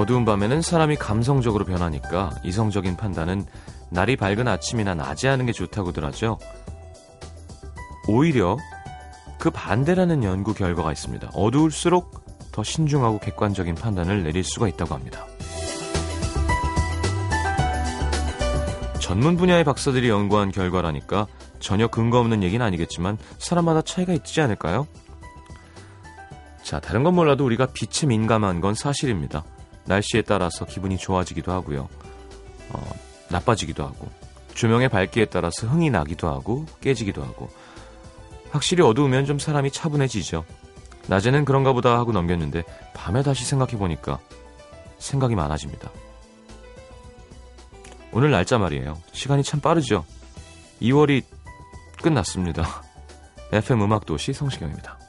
어두운 밤에는 사람이 감성적으로 변하니까 이성적인 판단은 날이 밝은 아침이나 낮에 하는 게 좋다고들 하죠. 오히려 그 반대라는 연구 결과가 있습니다. 어두울수록 더 신중하고 객관적인 판단을 내릴 수가 있다고 합니다. 전문 분야의 박사들이 연구한 결과라니까 전혀 근거 없는 얘기는 아니겠지만 사람마다 차이가 있지 않을까요? 자, 다른 건 몰라도 우리가 빛에 민감한 건 사실입니다. 날씨에 따라서 기분이 좋아지기도 하고요. 어, 나빠지기도 하고. 조명의 밝기에 따라서 흥이 나기도 하고 깨지기도 하고. 확실히 어두우면 좀 사람이 차분해지죠. 낮에는 그런가 보다 하고 넘겼는데 밤에 다시 생각해 보니까 생각이 많아집니다. 오늘 날짜 말이에요. 시간이 참 빠르죠. 2월이 끝났습니다. FM 음악도시 성시경입니다.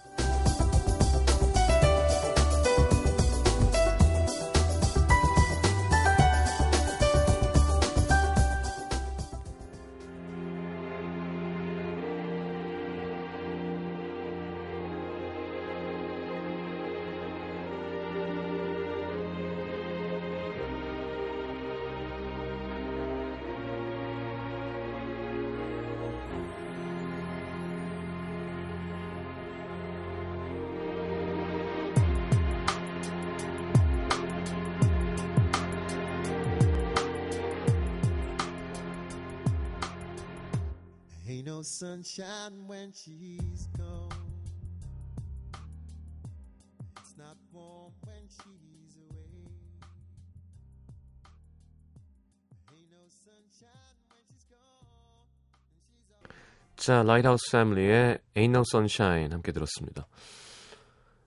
Sunshine when she's gone. It's not warm when she's away. Ain't no sunshine when she's gone. 자, 라이트하우스 패밀리의 Ain't No Sunshine 함께 들었습니다.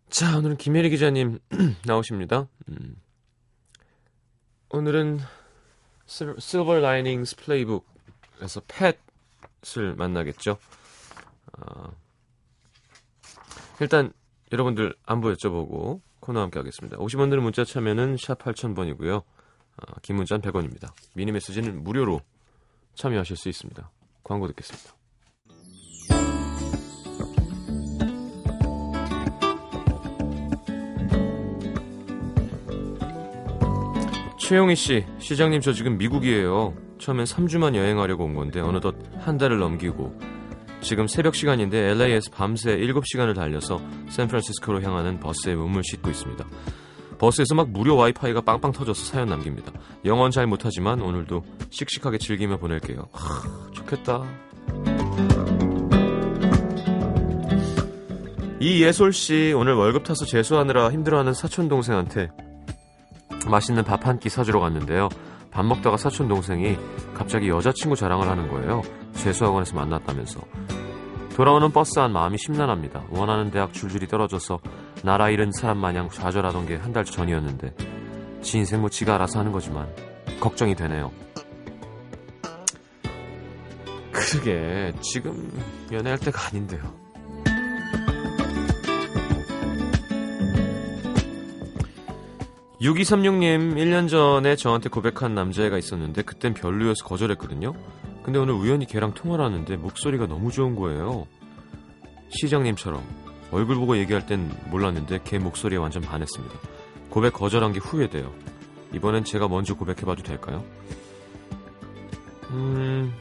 자, 오늘은 김혜리 기자님 나오십니다. 음. 오늘은 Silver Linings Playbook에서 팻 을 만나겠죠. 어, 일단 여러분들 안부 여쭤보고 코너 함께 하겠습니다. 50원들은 문자 참여는 샵 8000번이고요. 어, 긴 문자는 100원입니다. 미니 메시지는 무료로 참여하실 수 있습니다. 광고 듣겠습니다. 최용희 씨, 시장님 저 지금 미국이에요. 처음엔 3주만 여행하려고 온 건데 어느덧 한 달을 넘기고 지금 새벽 시간인데 LA에서 밤새 7시간을 달려서 샌프란시스코로 향하는 버스에 몸을 싣고 있습니다. 버스에서 막 무료 와이파이가 빵빵 터져서 사연 남깁니다. 영어는 잘 못하지만 오늘도 씩씩하게 즐기며 보낼게요. 하, 좋겠다. 이 예솔 씨 오늘 월급 타서 재수하느라 힘들어하는 사촌 동생한테 맛있는 밥 한 끼 사주러 갔는데요. 밥 먹다가 사촌 동생이 갑자기 여자친구 자랑을 하는 거예요. 재수학원에서 만났다면서. 돌아오는 버스 안 마음이 심란합니다. 원하는 대학 줄줄이 떨어져서 나라 잃은 사람 마냥 좌절하던 게 한 달 전이었는데 지 인생 뭐 지가 알아서 하는 거지만 걱정이 되네요. 그러게 지금 연애할 때가 아닌데요. (6236님) 1년 전에 저한테 고백한 남자애가 있었는데 그땐 별로여서 거절했거든요. 근데 오늘 우연히 걔랑 통화를 하는데 목소리가 너무 좋은 거예요. 시장님처럼 얼굴 보고 얘기할 땐 몰랐는데 걔 목소리에 완전 반했습니다. 고백 거절한 게 후회돼요. 이번엔 제가 먼저 고백해봐도 될까요? 음...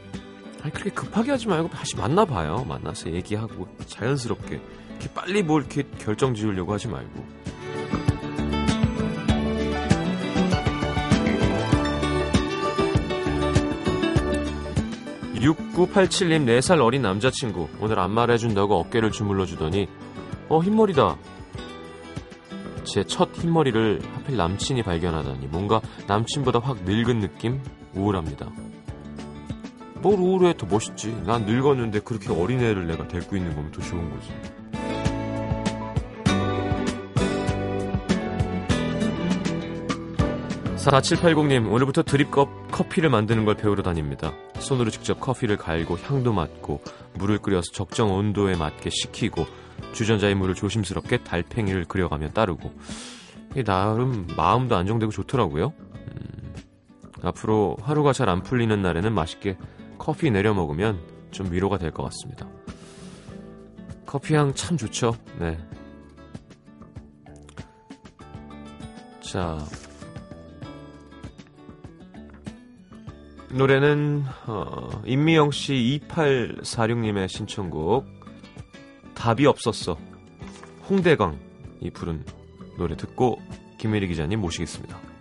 아니 그렇게 급하게 하지 말고 다시 만나봐요. 만나서 얘기하고 자연스럽게. 이렇게 빨리 뭘 이렇게 결정 지으려고 하지 말고 6987님 4살 어린 남자친구. 오늘 안마를 해준다고 어깨를 주물러 주더니 어 흰머리다. 제 첫 흰머리를 하필 남친이 발견하다니 뭔가 남친보다 확 늙은 느낌? 우울합니다. 뭘 우울해? 더 멋있지. 난 늙었는데 그렇게 어린애를 내가 데리고 있는 거면 더 좋은 거지 (4780님) 오늘부터 드립컵 커피를 만드는 걸 배우러 다닙니다 손으로 직접 커피를 갈고 향도 맡고 물을 끓여서 적정 온도에 맞게 식히고 주전자의 물을 조심스럽게 달팽이를 그려가며 따르고 이게 나름 마음도 안정되고 좋더라고요. 음, 앞으로 하루가 잘 안 풀리는 날에는 맛있게 커피 내려 먹으면 좀 위로가 될 것 같습니다. 커피 향 참 좋죠. 네. 자, 노래는 어, 임미영 씨 2846님의 신청곡 답이 없었어 홍대광이 부른 노래 듣고 김혜리 기자님 모시겠습니다.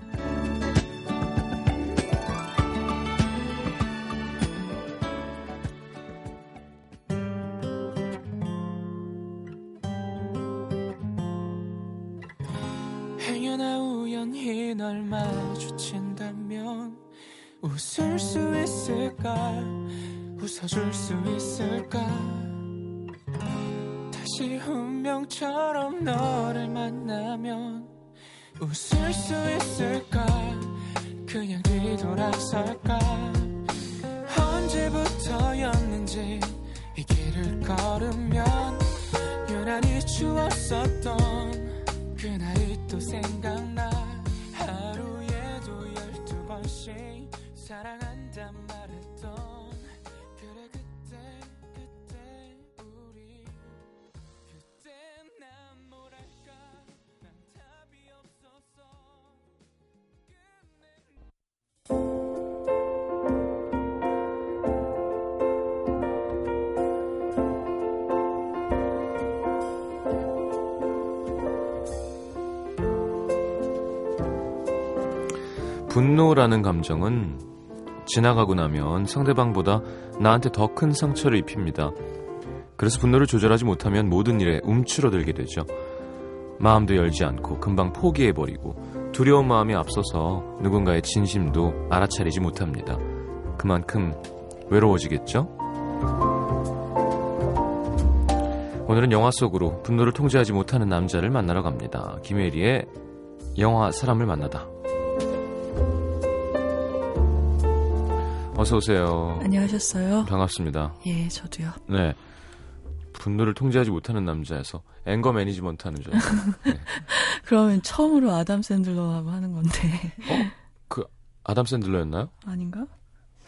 분노라는 감정은 지나가고 나면 상대방보다 나한테 더 큰 상처를 입힙니다. 그래서 분노를 조절하지 못하면 모든 일에 움츠러들게 되죠. 마음도 열지 않고 금방 포기해버리고 두려운 마음이 앞서서 누군가의 진심도 알아차리지 못합니다. 그만큼 외로워지겠죠? 오늘은 영화 속으로 분노를 통제하지 못하는 남자를 만나러 갑니다. 김혜리의 영화 사람을 만나다. 어서 오세요. 안녕하셨어요? 반갑습니다. 예, 저도요. 네. 분노를 통제하지 못하는 남자에서 Anger Management 하는 줄 알았어요. 그러면 처음으로 아담 샌들러하고 하는 건데 아담 샌들러였나요? 아닌가?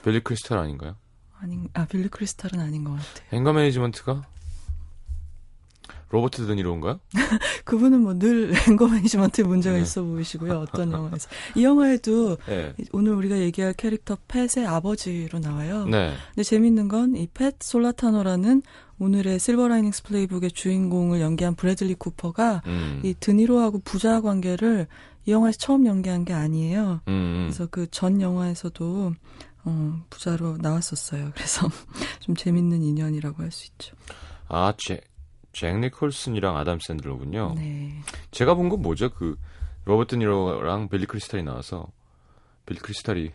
빌리 크리스탈 아닌가요? 아닌 아 빌리 크리스탈은 아닌 것 같아. Anger Management가 로버트 드니로인가요? 그분은 뭐 늘 anger management에 문제가 네. 있어 보이시고요. 어떤 영화에서 이 영화에도 네. 오늘 우리가 얘기할 캐릭터 팻의 아버지로 나와요. 네. 근데 재밌는 건 이 팻 솔라타노라는 오늘의 Silver Linings Playbook의 주인공을 연기한 브래들리 쿠퍼가 음. 이 드니로하고 부자 관계를 이 영화에서 처음 연기한 게 아니에요. 음, 음. 그래서 그 전 영화에서도 어, 부자로 나왔었어요. 그래서 좀 재밌는 인연이라고 할 수 있죠. 아, 잭, 잭 니콜슨이랑 아담 샌들러군요. 네. 제가 본 건 뭐죠? 그 로버트 드니로랑 빌리 크리스탈이 나와서 빌리 크리스탈이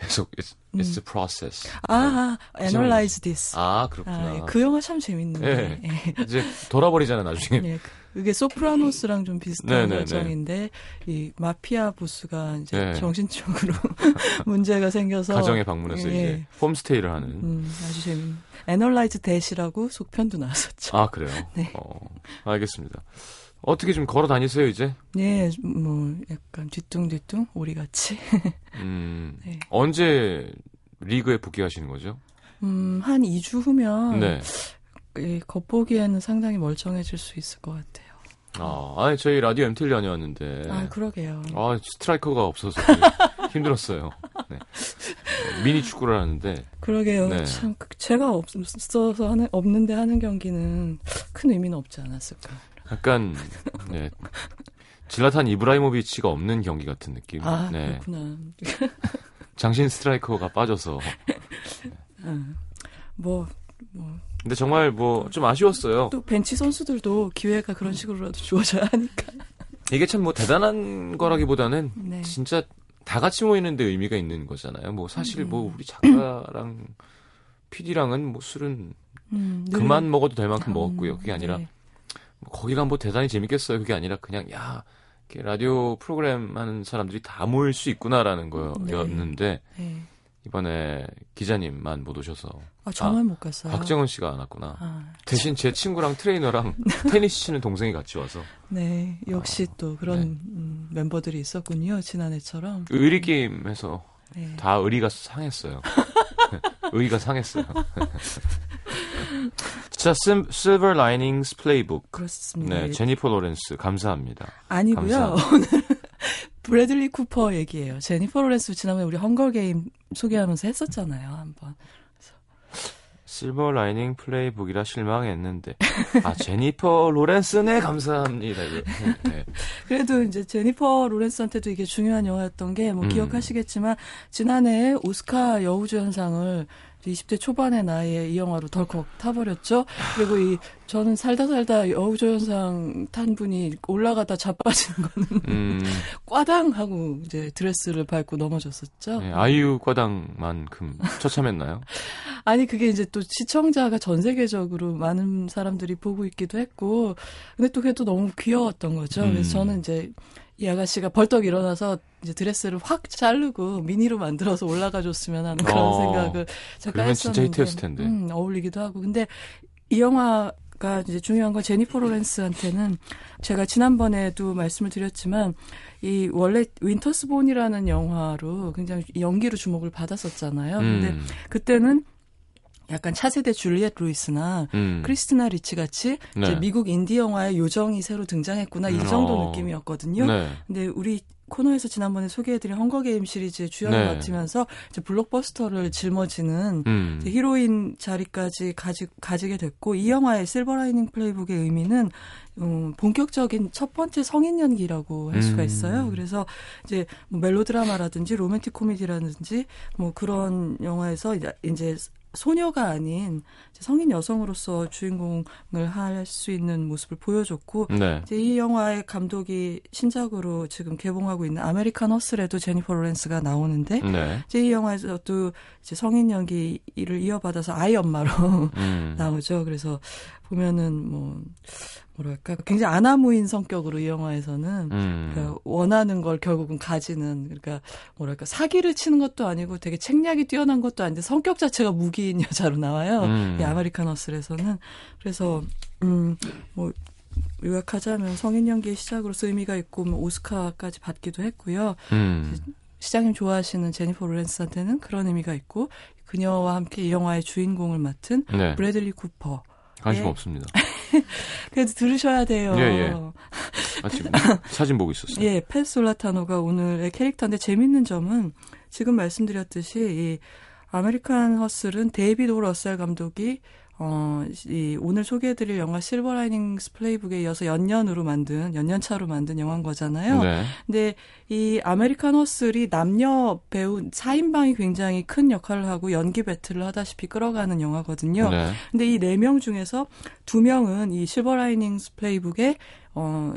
계속 it's, it's a process. 아, 아 Analyze This. 아, 아, 그렇구나. 예, 그 영화 참 재밌는데. 예. 이제 돌아버리잖아, 나중에. 예, 그게 소프라노스랑 좀 비슷한 네네네. 설정인데 이 마피아 보스가 이제 네. 정신적으로 문제가 생겨서 가정에 방문해서 예. 이제 홈스테이를 하는. 음, 아주 재밌는. Analyze That이라고 속편도 나왔었죠. 아, 그래요? 네. 어, 알겠습니다. 어떻게 좀 걸어 다니세요, 이제? 네, 뭐 약간 뒤뚱뒤뚱 오리같이. 음, 네. 언제 리그에 복귀하시는 거죠? 음, 한 2주 후면 네. 이 겉보기에는 상당히 멀쩡해질 수 있을 것 같아요. 아, 아니, 저희 라디오 MT를 다녀왔는데. 아, 그러게요. 아, 스트라이커가 없어서 힘들었어요. 네. 어, 미니 축구를 하는데, 그러게요. 네. 참 그- 제가 없어서 하는 없는데 하는 경기는 큰 의미는 없지 않았을까. 약간, 네. 질라탄 이브라이모비치가 없는 경기 같은 느낌. 아, 네. 그렇구나. 장신 스트라이커가 빠져서. 아, 뭐, 뭐, 근데 정말 뭐, 좀 아쉬웠어요. 또 벤치 선수들도 기회가 그런 식으로라도 주어져야 하니까. 이게 참 뭐 대단한 거라기보다는 네. 진짜 다 같이 모이는데 의미가 있는 거잖아요. 뭐 사실 뭐 우리 작가랑 PD랑은 뭐 술은 음, 늘- 그만 먹어도 될 만큼 음, 먹었고요. 그게 아니라 네. 뭐 거기가 뭐 대단히 재밌겠어요. 그게 아니라 그냥 야 이렇게 라디오 프로그램 하는 사람들이 다 모일 수 있구나라는 거였는데 네. 이번에 기자님만 못 오셔서 아, 저만 못 갔어요. 박정은 씨가 안 왔구나. 아, 대신 제 친구랑 트레이너랑 테니스 치는 동생이 같이 와서 네. 역시 아, 또 그런 네. 음, 멤버들이 있었군요. 지난해처럼. 의리 게임에서 네. 다 의리가 상했어요. 의리가 상했어요. 자, 심, Silver Linings Playbook. 그렇습니다. 네, 제니퍼 로렌스 감사합니다. 아니고요. 감사합니다. 오늘 브래들리 쿠퍼 얘기예요. 제니퍼 로렌스 지난번에 우리 헝거 게임 소개하면서 했었잖아요, 한번. 실버 라이닝 플레이북이라 실망했는데 아 제니퍼 로렌스네 감사합니다. 이거. 네. 그래도 이제 제니퍼 로렌스한테도 이게 중요한 영화였던 게뭐 음. 기억하시겠지만 지난해 오스카 여우주연상을 20대 초반의 나이에 이 영화로 덜컥 타버렸죠. 그리고 이 저는 살다 살다 여우주연상 탄 분이 올라가다 자빠지는 거는 음, 꽈당 하고 이제 드레스를 밟고 넘어졌었죠. 네, 아이유 과당만큼 처참했나요? 아니 그게 이제 또 시청자가 전 세계적으로 많은 사람들이 보고 있기도 했고 근데 또 그게 또 너무 귀여웠던 거죠. 음. 그래서 저는 이제 이 아가씨가 벌떡 일어나서 이제 드레스를 확 자르고 미니로 만들어서 올라가 줬으면 하는 그런 어. 생각을 잠깐 그러면 진짜 했었는데 히트였을 텐데. 음, 어울리기도 하고 근데 이 영화 가 이제 중요한 건 제니퍼 로렌스한테는 제가 지난번에도 말씀을 드렸지만 이 원래 윈터스본이라는 영화로 굉장히 연기로 주목을 받았었잖아요. 근데 음, 그때는 약간 차세대 줄리엣 루이스나 음, 크리스티나 리치 같이 네. 미국 인디 영화의 요정이 새로 등장했구나 이 음, 정도 어. 느낌이었거든요. 네. 근데 우리 코너에서 지난번에 소개해드린 헝거 게임 시리즈의 주연을 네. 맡으면서 이제 블록버스터를 짊어지는 음, 히로인 자리까지 가지, 가지게 됐고 이 영화의 실버라이닝 플레이북의 의미는 음, 본격적인 첫 번째 성인 연기라고 할 수가 음. 있어요. 그래서 이제 뭐 멜로드라마라든지 로맨틱 코미디라든지 뭐 그런 영화에서 이제 소녀가 아닌 성인 여성으로서 주인공을 할 수 있는 모습을 보여줬고 네. 이제 이 영화의 감독이 신작으로 지금 개봉하고 있는 아메리칸 허슬에도 제니퍼 로렌스가 나오는데 네. 이제 이 영화에서도 이제 성인 연기를 이어받아서 아이 엄마로 음, 나오죠. 그래서 보면은 뭐 뭐랄까 굉장히 안하무인 성격으로 이 영화에서는 음, 그러니까 원하는 걸 결국은 가지는 그러니까 뭐랄까 사기를 치는 것도 아니고 되게 책략이 뛰어난 것도 아닌데 성격 자체가 무기인 여자로 나와요. 음. 이 아메리칸 허슬에서는 그래서 음뭐 요약하자면 성인 연기의 시작으로서 의미가 있고 뭐 오스카까지 받기도 했고요. 음, 시장님 좋아하시는 제니퍼 로렌스한테는 그런 의미가 있고 그녀와 함께 이 영화의 주인공을 맡은 네. 브래들리 쿠퍼. 관심 예. 없습니다. 그래도 들으셔야 돼요. 예, 예. 아, 지금 사진 보고 있었어요. 예, 팻 솔라타노가 오늘의 캐릭터인데 재밌는 점은 지금 말씀드렸듯이 이 아메리칸 허슬은 데이비드 오 러셀 감독이 어, 이 오늘 소개해드릴 영화 Silver Linings Playbook에 이어서 연년으로 만든 연년차로 만든 영화인 거잖아요. 네. 근데 이 아메리칸 허슬이 남녀 배우 4인방이 굉장히 큰 역할을 하고 연기 배틀을 하다시피 끌어가는 영화거든요. 네. 근데 이 네 명 중에서 두 명은 이 Silver Linings Playbook에 어,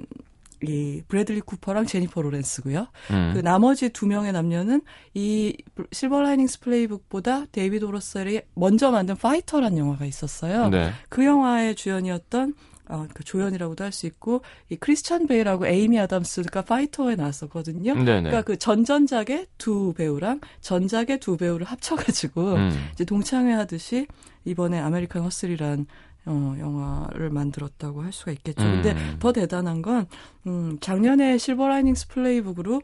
이 브래들리 쿠퍼랑 제니퍼 로렌스고요. 음, 그 나머지 두 명의 남녀는 이 Silver Linings Playbook보다 데이비드 오 러셀이 먼저 만든 파이터란 영화가 있었어요. 네. 그 영화의 주연이었던 어, 그 조연이라고도 할 수 있고 이 크리스찬 베일하고 에이미 아담스가 파이터에 나왔었거든요. 네네. 그러니까 그 전전작의 두 배우랑 전작의 두 배우를 합쳐가지고 음, 이제 동창회 하듯이 이번에 아메리칸 허슬이란 어, 영화를 만들었다고 할 수가 있겠죠. 근데 음. 더 대단한 건 음, 작년에 Silver Linings Playbook으로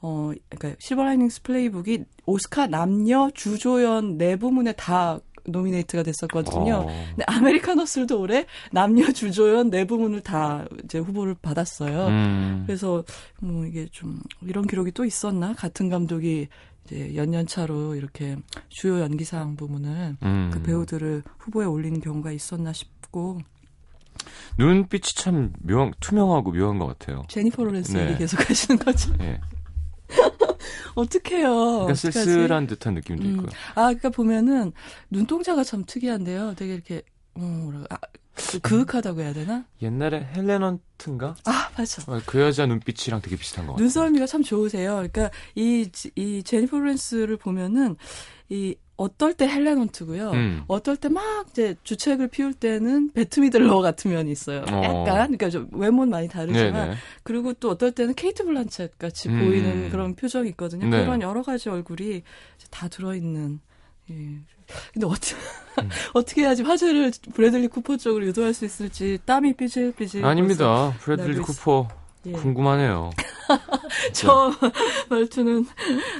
어, 그러니까 Silver Linings Playbook이 오스카 남녀 주조연 네 부문에 다 노미네이트가 됐었거든요. 어, 근데 아메리칸 허슬도 올해 남녀 주조연 네 부문을 다 이제 후보를 받았어요. 음, 그래서 뭐 이게 좀 이런 기록이 또 있었나? 같은 감독이 이제 연년차로 이렇게 주요 연기상 부문을 음. 그 배우들을 후보에 올리는 경우가 있었나 싶고 눈빛이 참 묘한, 투명하고 묘한 것 같아요. 제니퍼 로렌스 네. 얘기 계속 하시는 거죠. 예. 어떡해요. 그러니까? 쓸쓸한 듯한 느낌도 음. 있고요. 아, 그러니까 보면은 눈동자가 참 특이한데요. 되게 이렇게 어, 뭐라 아, 그 그윽하다고 해야 되나? 옛날에 헬렌 헌트인가? 아, 맞아. 어, 그 여자 눈빛이랑 되게 비슷한 것 같아요. 눈썰미가 참 좋으세요. 그러니까 이, 지- 이 제니퍼 로렌스를 보면은 이 어떨 때 헬렌 헌트고요. 음. 어떨 때 막 이제 주책을 피울 때는 베트 미들러 같은 면이 있어요. 어. 약간 그러니까 좀 외모는 많이 다르지만 네네. 그리고 또 어떨 때는 케이트 블란쳇 같이 음. 보이는 그런 표정이 있거든요. 네. 그런 여러 가지 얼굴이 다 들어 있는. 예. 근데 어떻게 음. 어떻게 해야지 화제를 브래들리 쿠퍼 쪽으로 유도할 수 있을지 땀이 삐질삐질. 아닙니다. 브래들리 쿠퍼 예. 궁금하네요. 저 말투는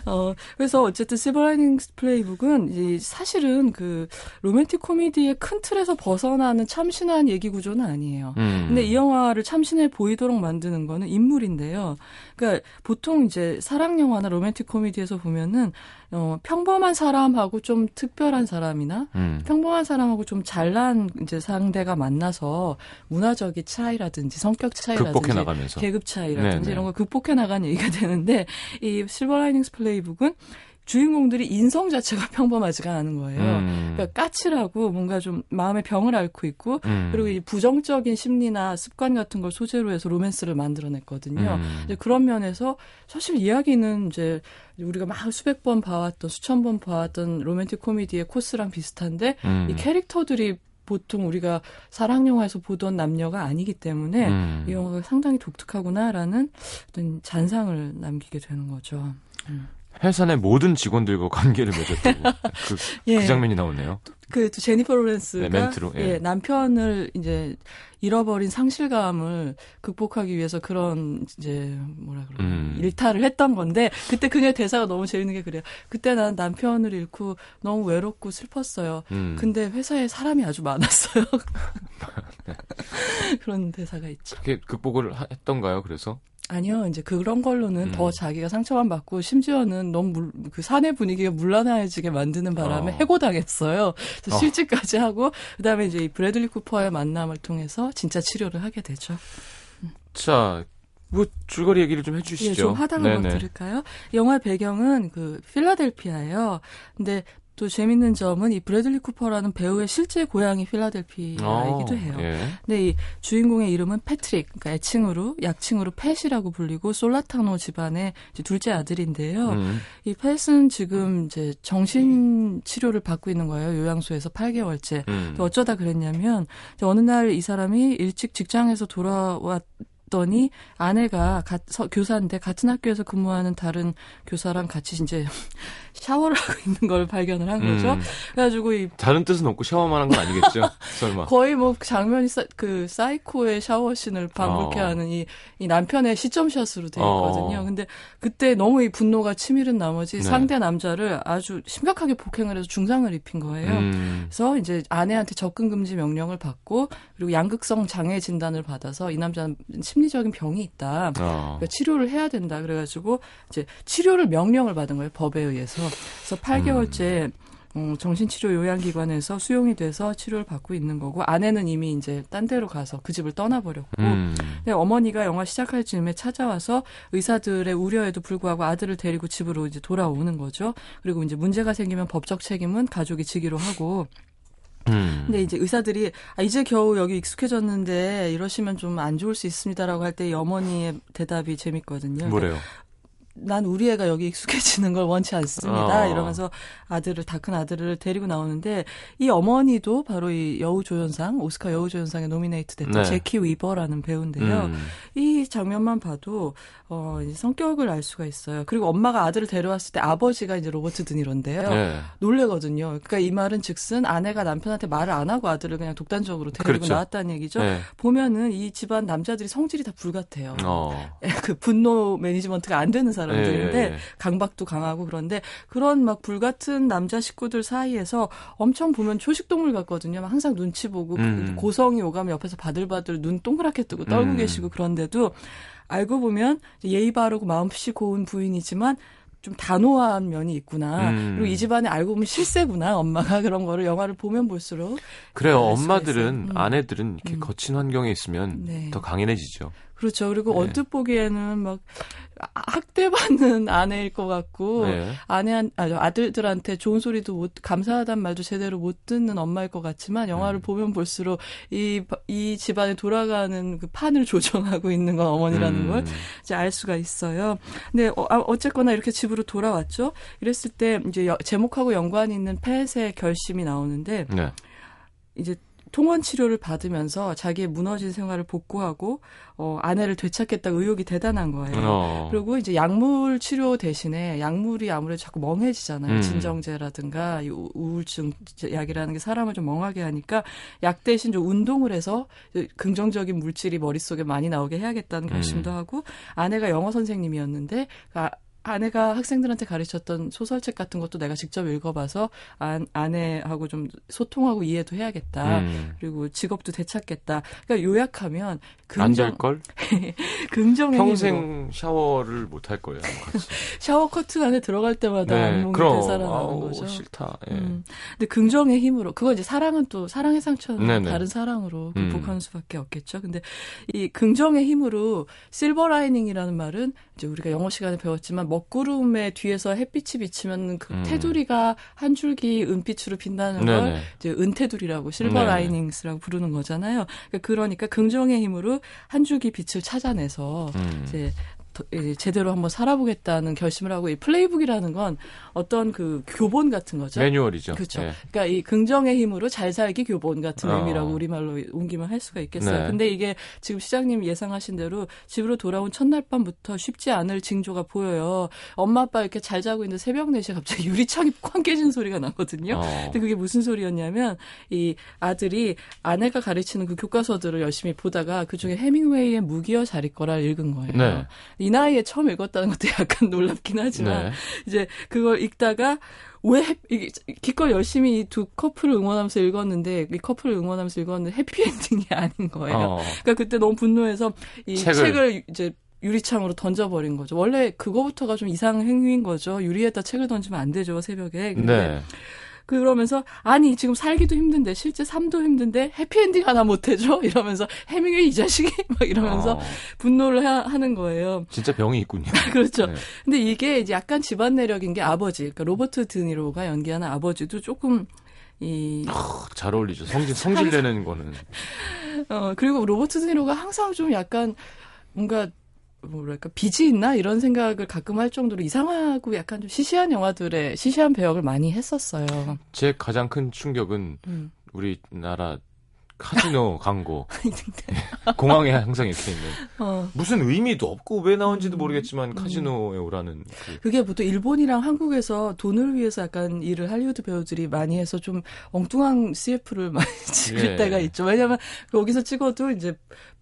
어 그래서 어쨌든 실버라이닝스 플레이북은 이 사실은 그 로맨틱 코미디의 큰 틀에서 벗어나는 참신한 얘기 구조는 아니에요. 음. 근데 이 영화를 참신해 보이도록 만드는 거는 인물인데요. 그러니까 보통 이제 사랑 영화나 로맨틱 코미디에서 보면은 어 평범한 사람하고 좀 특별한 사람이나 음. 평범한 사람하고 좀 잘난 이제 상대가 만나서 문화적인 차이라든지 성격 차이라든지. 계급 차이라든지 네네. 이런 걸 극복해 나가는 얘기가 되는데 이 Silver Linings Playbook은 주인공들이 인성 자체가 평범하지가 않은 거예요. 음. 그러니까 까칠하고 뭔가 좀 마음의 병을 앓고 있고 음. 그리고 이 부정적인 심리나 습관 같은 걸 소재로 해서 로맨스를 만들어냈거든요. 음. 그런 면에서 사실 이야기는 이제 우리가 막 수백 번 봐왔던 수천 번 봐왔던 로맨틱 코미디의 코스랑 비슷한데 음. 이 캐릭터들이 보통 우리가 사랑 영화에서 보던 남녀가 아니기 때문에 음. 이 영화가 상당히 독특하구나라는 어떤 잔상을 남기게 되는 거죠. 회사 내 모든 직원들과 관계를 맺었다고 그, 예. 그 장면이 나오네요. 그 제니퍼 로렌스가 네, 멘트로, 예. 예, 남편을 이제 잃어버린 상실감을 극복하기 위해서 그런 이제 뭐라 그러나 음. 일탈을 했던 건데 그때 그녀의 대사가 너무 재밌는 게 그래요. 그때 난 남편을 잃고 너무 외롭고 슬펐어요. 음. 근데 회사에 사람이 아주 많았어요. 그런 대사가 있죠. 그게 극복을 하- 했던가요? 그래서 아니요, 이제 그런 걸로는 음. 더 자기가 상처만 받고 심지어는 너무 물, 그 사내 분위기가 물란해지게 만드는 바람에 어. 해고당했어요. 그래서 어. 실직까지 하고 그다음에 이제 이 브래들리 쿠퍼의 만남을 통해서 진짜 치료를 하게 되죠. 자, 뭐 줄거리 얘기를 좀 예, 해주시죠. 좀 하다가 뭐 네네. 들을까요? 영화 배경은 그 필라델피아예요. 근데 또 재밌는 점은 이 브래들리 쿠퍼라는 배우의 실제 고향이 필라델피아이기도 어, 해요. 예. 근데 이 주인공의 이름은 패트릭, 그러니까 애칭으로 약칭으로 팻이라고 불리고 솔라타노 집안의 둘째 아들인데요. 음. 이 팻은 지금 이제 정신 치료를 받고 있는 거예요. 요양소에서 8개월째. 음. 어쩌다 그랬냐면 어느 날 이 사람이 일찍 직장에서 돌아왔 더니 아내가 가- 서- 교사인데 같은 학교에서 근무하는 다른 교사랑 같이 이제 샤워를 하고 있는 걸 발견을 한 거죠. 음. 그래가지고 이 다른 뜻은 없고 샤워만 한 건 아니겠죠? 설마. 거의 뭐 장면이 사, 그 사이코의 샤워 씬을 반복해 어. 하는 이, 이 남편의 시점샷으로 되어 어. 있거든요. 근데 그때 너무 이 분노가 치밀은 나머지 네. 상대 남자를 아주 심각하게 폭행을 해서 중상을 입힌 거예요. 음. 그래서 이제 아내한테 접근 금지 명령을 받고 그리고 양극성 장애 진단을 받아서 이 남자는 심 리적인 병이 있다. 어. 그러니까 치료를 해야 된다. 그래가지고 이제 치료를 명령을 받은 거예요. 법에 의해서. 그래서 8개월째 어, 정신치료 요양기관에서 수용이 돼서 치료를 받고 있는 거고 아내는 이미 이제 딴 데로 가서 그 집을 떠나버렸고 음. 근데 어머니가 영화 시작할 즈음에 찾아와서 의사들의 우려에도 불구하고 아들을 데리고 집으로 이제 돌아오는 거죠. 그리고 이제 문제가 생기면 법적 책임은 가족이 지기로 하고 음. 근데 이제 의사들이 아, 이제 겨우 여기 익숙해졌는데 이러시면 좀 안 좋을 수 있습니다라고 할때이 어머니의 대답이 재밌거든요. 뭐래요? 난 우리 애가 여기 익숙해지는 걸 원치 않습니다. 어. 이러면서 아들을 다 큰 아들을 데리고 나오는데 이 어머니도 바로 이 여우조연상 오스카 여우조연상에 노미네이트 됐던 네. 재키 위버라는 배우인데요. 음. 이 장면만 봐도 어 이제 성격을 알 수가 있어요. 그리고 엄마가 아들을 데려왔을 때 아버지가 이제 로버트 드니로인데요. 네. 놀래거든요. 그러니까 이 말은 즉슨 아내가 남편한테 말을 안 하고 아들을 그냥 독단적으로 데리고 그렇죠. 나왔다는 얘기죠. 네. 보면은 이 집안 남자들이 성질이 다 불같아요. 어. 그 분노 매니지먼트가 안 되는 사람 들인데 예, 예. 강박도 강하고 그런데 그런 막 불같은 남자 식구들 사이에서 엄청 보면 초식동물 같거든요. 막 항상 눈치 보고 음. 고성이 오가면 옆에서 바들바들 눈 동그랗게 뜨고 떨고 음. 계시고 그런데도 알고 보면 예의 바르고 마음씨 고운 부인이지만 좀 단호한 면이 있구나. 음. 그리고 이 집안에 알고 보면 실세구나. 엄마가 그런 거를 영화를 보면 볼수록 그래요. 엄마들은. 음. 아내들은 이렇게 음. 거친 환경에 있으면 네. 더 강인해지죠. 그렇죠. 그리고 네. 언뜻 보기에는 막 학대받는 아내일 것 같고 네. 아내 한 아, 아들들한테 좋은 소리도 못 감사하단 말도 제대로 못 듣는 엄마일 것 같지만 영화를 음. 보면 볼수록 이 이 집안에 돌아가는 그 판을 조정하고 있는 건 어머니라는 음. 걸 이제 알 수가 있어요. 근데 어, 아, 어쨌거나 이렇게 집으로 돌아왔죠. 이랬을 때 이제 여- 제목하고 연관이 있는 펫의 결심이 나오는데 네. 이제 통원 치료를 받으면서 자기의 무너진 생활을 복구하고 어, 아내를 되찾겠다 의욕이 대단한 거예요. 어. 그리고 이제 약물 치료 대신에 약물이 아무래도 자꾸 멍해지잖아요. 음. 진정제라든가 이 우- 우울증 약이라는 게 사람을 좀 멍하게 하니까 약 대신 좀 운동을 해서 긍정적인 물질이 머릿속에 많이 나오게 해야겠다는 결심도 음. 하고 아내가 영어 선생님이었는데 아, 아내가 학생들한테 가르쳤던 소설책 같은 것도 내가 직접 읽어봐서 아, 아내하고 좀 소통하고 이해도 해야겠다. 음. 그리고 직업도 되찾겠다. 그러니까 요약하면 안 긍정, 될 걸? 긍정의 힘으로 평생 샤워를 못 할 거예요. 샤워 커튼 안에 들어갈 때마다 네, 그럼 되살아나는 아우, 거죠. 싫다. 예. 음. 근데 긍정의 힘으로 그거 이제 사랑은 또 사랑의 상처는 네네. 다른 사랑으로 음. 극복하는 수밖에 없겠죠. 근데 이 긍정의 힘으로 silver lining이라는 말은 이제 우리가 영어 시간에 배웠지만 먹구름의 뒤에서 햇빛이 비치면 그 음. 테두리가 한 줄기 은빛으로 빛나는 걸 네네. 이제 은테두리라고 실버 네네. linings라고 부르는 거잖아요. 그러니까, 그러니까 긍정의 힘으로 한 줄기 빛을 찾아내서 음. 이제 제 제대로 한번 살아보겠다는 결심을 하고 이 플레이북이라는 건 어떤 그 교본 같은 거죠. 매뉴얼이죠. 그렇죠. 예. 그러니까 이 긍정의 힘으로 잘 살기 교본 같은 어. 의미라고 우리말로 옮기면 할 수가 있겠어요. 네. 근데 이게 지금 시장님 예상하신 대로 집으로 돌아온 첫날 밤부터 쉽지 않을 징조가 보여요. 엄마 아빠 이렇게 잘 자고 있는데 새벽 4시에 갑자기 유리창이 쾅 깨진 소리가 나거든요. 어. 근데 그게 무슨 소리였냐면 이 아들이 아내가 가르치는 그 교과서들을 열심히 보다가 그 중에 해밍웨이의 무기여 잘 있거라를 읽은 거예요. 네. 이 나이에 처음 읽었다는 것도 약간 놀랍긴 하지만 네. 이제 그걸 읽다가 왜 해- 기껏 열심히 이 두 커플을 응원하면서 읽었는데 이 커플을 응원하면서 읽었는데 해피엔딩이 아닌 거예요. 어. 그러니까 그때 너무 분노해서 이 책을- 책을, 이제 유리창으로 던져버린 거죠. 원래 그거부터가 좀 이상 행위인 거죠. 유리에다 책을 던지면 안 되죠 새벽에. 근데 네. 그러면서 아니 지금 살기도 힘든데 실제 삶도 힘든데 해피엔딩 하나 못 해줘 이러면서 해밍웨이 이 자식이 막 이러면서 어. 분노를 하, 는 거예요. 진짜 병이 있군요. 그렇죠. 네. 근데 이게 이제 약간 집안 내력인 게 아버지, 그러니까 로버트 드니로가 연기하는 아버지도 조금 이잘 어울리죠. 성질 성질 내는 거는. 어, 그리고 로버트 드니로가 항상 좀 약간 뭔가 뭐랄까 빚이 있나 이런 생각을 가끔 할 정도로 이상하고 약간 좀 시시한 영화들의 시시한 배역을 많이 했었어요. 제 가장 큰 충격은 음. 우리나라 카지노 광고. 공항에 항상 이렇게 있는. 어, 무슨 의미도 없고 왜 나온지도 음. 모르겠지만 카지노에 오라는 그 그게 보통 일본이랑 한국에서 돈을 위해서 약간 일을 할리우드 배우들이 많이 해서 좀 엉뚱한 CF를 많이 찍을 예. 때가 있죠. 왜냐하면 거기서 찍어도 이제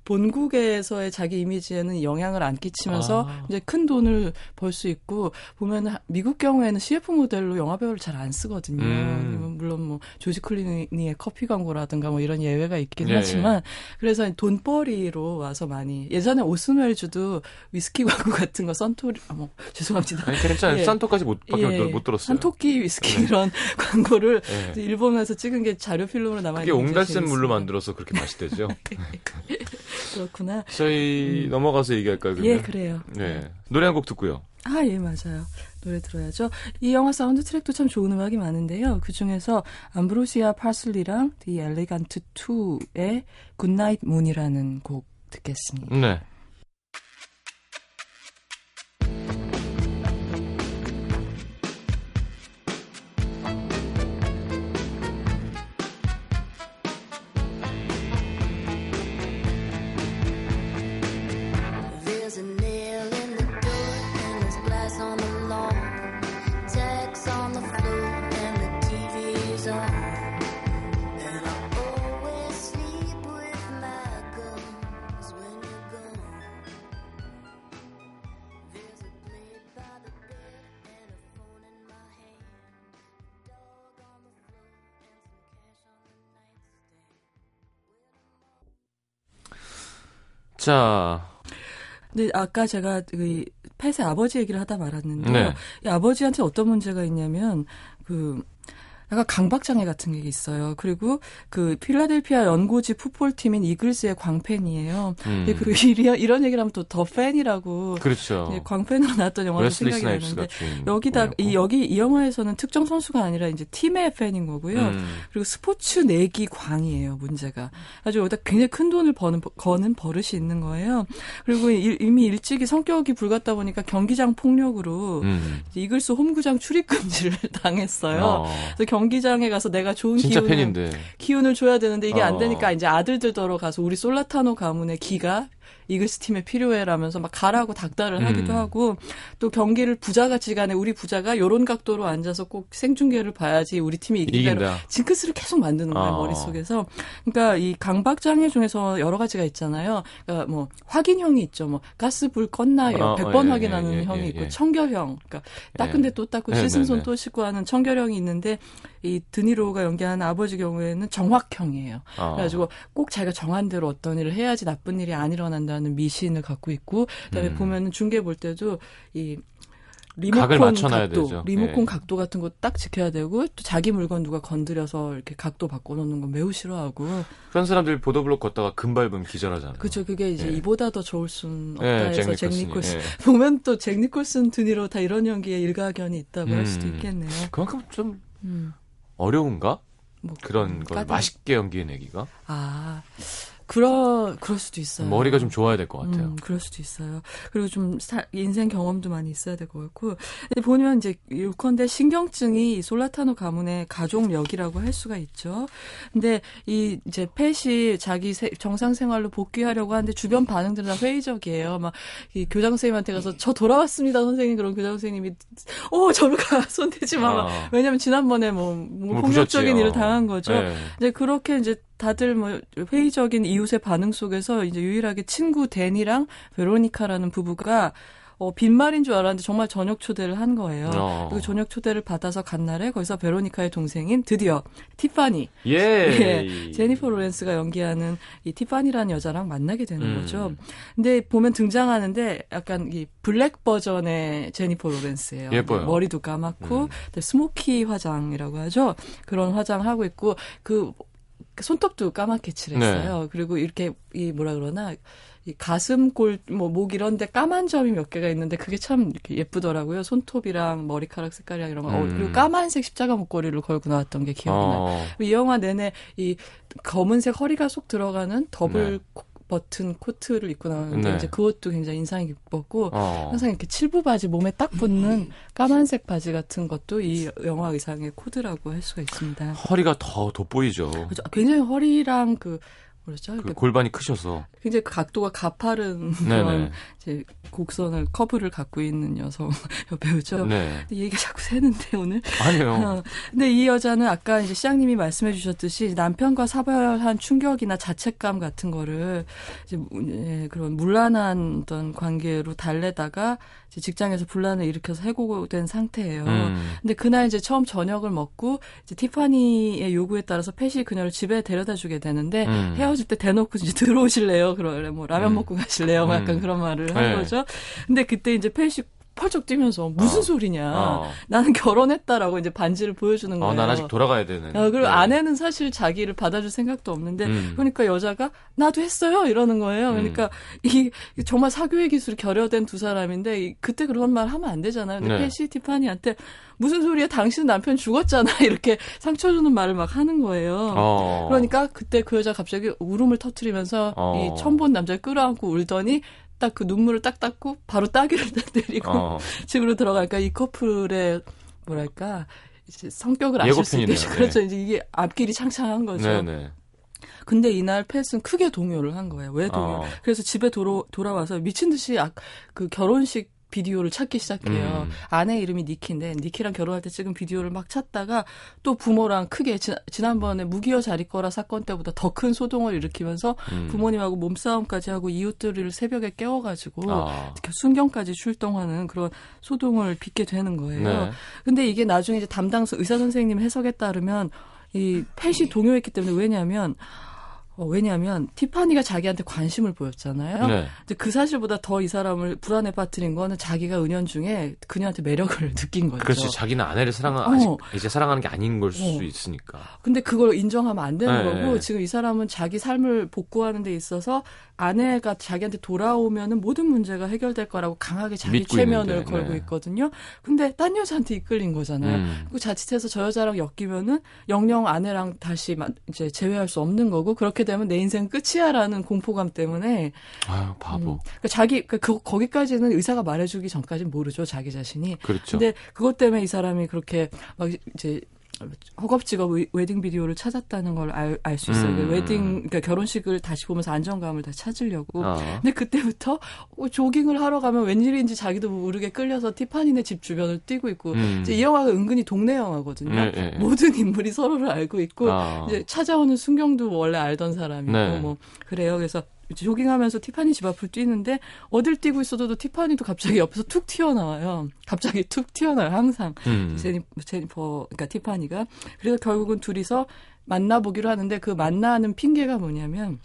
본국에서의 자기 이미지에는 영향을 안 끼치면서 아. 이제 큰 돈을 벌 수 있고 보면 미국 경우에는 CF 모델로 영화 배우를 잘 안 쓰거든요. 음. 물론 뭐 조지 클리니의 커피 광고라든가 뭐 이런 예외가 있긴 예, 하지만 그래서 돈벌이로 와서 많이 예전에 오슨 웰즈도 위스키 광고 같은 거 썬토리 아, 뭐 죄송합니다. 아니 괜찮아요. 예. 산토까지 못 예. 못 들었어요. 산토끼 위스키 이런 광고를 예. 일본에서 찍은 게 자료 필름으로 남아 있는 옹달샘 물로 만들어서 그렇게 맛있대죠. 그렇구나. 저희 넘어가서 얘기할까요? 그러면? 예, 그래요. 네. 노래 한 곡 듣고요. 아, 예, 맞아요. 노래 들어야죠. 이 영화 사운드 트랙도 참 좋은 음악이 많은데요. 그 중에서 암브로시아 파슬리랑 The Elegant 2의 Goodnight Moon이라는 곡 듣겠습니다. 네. 자, 근데 아까 제가 그 펫의 아버지 얘기를 하다 말았는데 네. 요이 아버지한테 어떤 문제가 있냐면 그 약간 강박장애 같은 게 있어요. 그리고 그 필라델피아 연고지 풋볼팀인 이글스의 광팬이에요. 음. 예, 그리고 이런, 이런 얘기를 하면 또 더 팬이라고 그렇죠. 예, 광팬으로 나왔던 영화도 생각이 나는데. 여기다 이 여기 이 영화에서는 특정 선수가 아니라 이제 팀의 팬인 거고요. 음. 그리고 스포츠 내기 광이에요 문제가. 아주 여기다 굉장히 큰 돈을 버는 거는 버릇이 있는 거예요. 그리고 일- 이미 일찍이 성격이 불같다 보니까 경기장 폭력으로 음. 이글스 홈구장 출입 금지를 당했어요. 어. 그래서 경기장에 가서 내가 좋은 기운을 팬인데. 기운을 줘야 되는데 이게 어. 안 되니까 이제 아들들 더러 가서 우리 솔라타노 가문의 기가 이글스 팀에 필요해라면서 막 가라고 닥달을 하기도 음. 하고 또 경기를 부자같이 가네 우리 부자가 요런 각도로 앉아서 꼭 생중계를 봐야지 우리 팀이 이긴다. 징크스를 계속 만드는 거예요 어. 머릿속에서 그러니까 이 강박장애 중에서 여러 가지가 있잖아요 그러니까 뭐 확인형이 있죠 뭐 가스 불 껐나요 어, 100번 어, 예, 확인하는 예, 예, 형이 예, 있고 예. 청결형 그러니까 닦은데 또 닦고 네, 씻은 네, 손 네. 또 씻고 하는 청결형이 있는데 이 드니로가 연기하는 아버지 경우에는 정확형이에요 어. 그래가지고 꼭 자기가 정한 대로 어떤 일을 해야지 나쁜 일이 안 일어난다는 미신을 갖고 있고 그다음에 음. 보면은 중계 볼 때도 이 리모컨 맞춰놔야 각도, 되죠. 리모콘 예. 각도 같은 거 딱 지켜야 되고 또 자기 물건 누가 건드려서 이렇게 각도 바꿔놓는 거 매우 싫어하고 그런 사람들 보도블록 걷다가 금 밟으면 기절하잖아요. 그죠 그게 이제 예. 이보다 더 좋을 순 없다 예, 해서 잭 니콜슨 예. 보면 또 잭 니콜슨 드니로 다 이런 연기에 일가견이 있다고 할 수도 음. 있겠네요. 그만큼 좀 음, 어려운가? 뭐 그런 걸 맛있게 연기해내기가 아 그러 그럴 수도 있어요. 머리가 좀 좋아야 될 것 같아요. 음, 그럴 수도 있어요. 그리고 좀 사- 인생 경험도 많이 있어야 될 것 같고. 근데 보면 이제 요컨대 신경증이 이 솔라타노 가문의 가족력이라고 할 수가 있죠. 근데 이 이제 펫이 자기 세- 정상 생활로 복귀하려고 하는데 주변 반응들은 다 회의적이에요. 막 이 교장 선생님한테 가서 저 돌아왔습니다 선생님 그런 교장 선생님이 어 저리 가 손 대지 마. 막. 아. 왜냐면 지난번에 뭐, 뭐뭘 폭력적인. 일을 어. 당한 거죠. 네. 이제 그렇게 이제 다들 뭐 회의적인 이웃의 반응 속에서 이제 유일하게 친구 댄이랑 베로니카라는 부부가 어, 빈말인 줄 알았는데 정말 저녁 초대를 한 거예요. 어. 그리고 저녁 초대를 받아서 간 날에 거기서 베로니카의 동생인 드디어 티파니, 예. 예, 제니퍼 로렌스가 연기하는 이 티파니라는 여자랑 만나게 되는 음. 거죠. 근데 보면 등장하는데 약간 이 블랙 버전의 제니퍼 로렌스예요. 예뻐요. 머리도 까맣고 음. 스모키 화장이라고 하죠. 그런 화장하고 있고 그 손톱도 까맣게 칠했어요. 네. 그리고 이렇게 이 뭐라 그러나 이 가슴골 뭐 목 이런 데 까만 점이 몇 개가 있는데 그게 참 이렇게 예쁘더라고요. 손톱이랑 머리카락 색깔이랑 이런 거. 어, 음. 그리고 까만색 십자가 목걸이를 걸고 나왔던 게 기억이 나요. 어. 이 영화 내내 이 검은색 허리가 쏙 들어가는 더블 네. 코- 버튼 코트를 입고 나오는데 네. 이제 그것도 굉장히 인상이 깊었고 어. 항상 이렇게 칠부 바지 몸에 딱 붙는 까만색 바지 같은 것도 이 영화 의상의 코드라고 할 수가 있습니다. 허리가 더 돋보이죠. 그죠? 굉장히 허리랑 그 뭐였죠? 그 이렇게 골반이 크셔서. 굉장히 그 각도가 가파른 네네. 그런 이제 곡선을 커브를 갖고 있는 여성 배우죠. 네. 근데 얘기가 자꾸 새는데 오늘. 아니에요. 어, 근데 이 여자는 아까 이제 시장님이 말씀해 주셨듯이 남편과 사별한 충격이나 자책감 같은 거를 이제 무- 예, 그런 문란한 어떤 관계로 달래다가 이제 직장에서 분란을 일으켜서 해고된 상태예요. 음. 근데 그날 이제 처음 저녁을 먹고 이제 티파니의 요구에 따라서 펫이 그녀를 집에 데려다 주게 되는데 음. 헤어 질때 대놓고 이제 들어오실래요? 그러래 뭐 라면 음. 먹고 가실래요? 뭐 약간 음. 그런 말을 한 네. 거죠. 근데 그때 이제 펫이 펄쩍 뛰면서 무슨 어. 소리냐? 어. 나는 결혼했다라고 이제 반지를 보여주는 거예요. 어, 난 아직 돌아가야 되는. 어, 그리고 네. 아내는 사실 자기를 받아줄 생각도 없는데 음. 그러니까 여자가 나도 했어요 이러는 거예요. 그러니까 이이 정말 사교의 기술이 결여된 두 사람인데 이- 그때 그런 말 하면 안 되잖아요. 근데 네. 패시 티파니한테 무슨 소리야 당신 남편 죽었잖아 이렇게 상처 주는 말을 막 하는 거예요. 어. 그러니까 그때 그 여자 갑자기 울음을 터트리면서 어. 이 처음 본 남자를 끌어안고 울더니 딱 그 눈물을 딱 닦고 바로 따귀를 딱 때리고 어. 집으로 들어갈까 이 커플의 뭐랄까 이제 성격을 아실 수. 있겠죠. 그렇죠. 이제 이게 앞길이 창창한 거죠. 네네. 근데 이날 펫은 크게 동요를 한 거예요. 왜 동요? 어. 그래서 집에 돌아, 돌아와서 미친 듯이 아, 그 결혼식 비디오를 찾기 시작해요. 음. 아내 이름이 니키인데 니키랑 결혼할 때 찍은 비디오를 막 찾다가 또 부모랑 크게 지, 지난번에 무기여 자리거라 사건 때보다 더 큰 소동을 일으키면서 음. 부모님하고 몸싸움까지 하고 이웃들을 새벽에 깨워가지고 아. 순경까지 출동하는 그런 소동을 빚게 되는 거예요. 네. 근데 이게 나중에 이제 담당 의사 선생님 해석에 따르면 이 펫이 동요했기 때문에 왜냐하면 어, 왜냐하면 티파니가 자기한테 관심을 보였잖아요. 네. 근데 그 사실보다 더 이 사람을 불안에 빠뜨린 거는 자기가 은연중에 그녀한테 매력을 느낀 거죠. 그렇지. 자기는 아내를 사랑, 어. 아직 이제 사랑하는 게 아닌 걸수 어. 있으니까. 근데 그걸 인정하면 안 되는 네, 거고 네. 지금 이 사람은 자기 삶을 복구하는 데 있어서 아내가 자기한테 돌아오면은 모든 문제가 해결될 거라고 강하게 자기 최면을 있는데, 걸고 네. 있거든요. 근데 딴 여자한테 이끌린 거잖아요. 음. 그리고 자칫해서 저 여자랑 엮이면은 영영 아내랑 다시 마- 이제 재회할 수 없는 거고 그렇게 되면 내 인생 끝이야라는 공포감 때문에 아유, 바보. 음, 그러니까 자기 그 그- 거기까지는 의사가 말해주기 전까지는 모르죠 자기 자신이. 그렇죠. 근데 그것 때문에 이 사람이 그렇게 막 이제 허겁지겁 웨- 웨딩 비디오를 찾았다는 걸 알 수 있어요. 음. 웨딩 그러니까 결혼식을 다시 보면서 안정감을 다 찾으려고. 어. 근데 그때부터 어, 조깅을 하러 가면 웬일인지 자기도 모르게 끌려서 티파니네 집 주변을 뛰고 있고 음. 이제 이 영화가 은근히 동네 영화거든요. 예, 예. 모든 인물이 서로를 알고 있고 아. 이제 찾아오는 순경도 원래 알던 사람이고 네. 뭐 그래요. 그래서 조깅하면서 티파니 집 앞을 뛰는데 어딜 뛰고 있어도 티파니도 갑자기 옆에서 툭 튀어나와요. 갑자기 툭 튀어나와요. 항상 음. 제니, 제니퍼 그러니까 티파니가 그래서 결국은 둘이서 만나보기로 하는데 그 만나는 핑계가 뭐냐면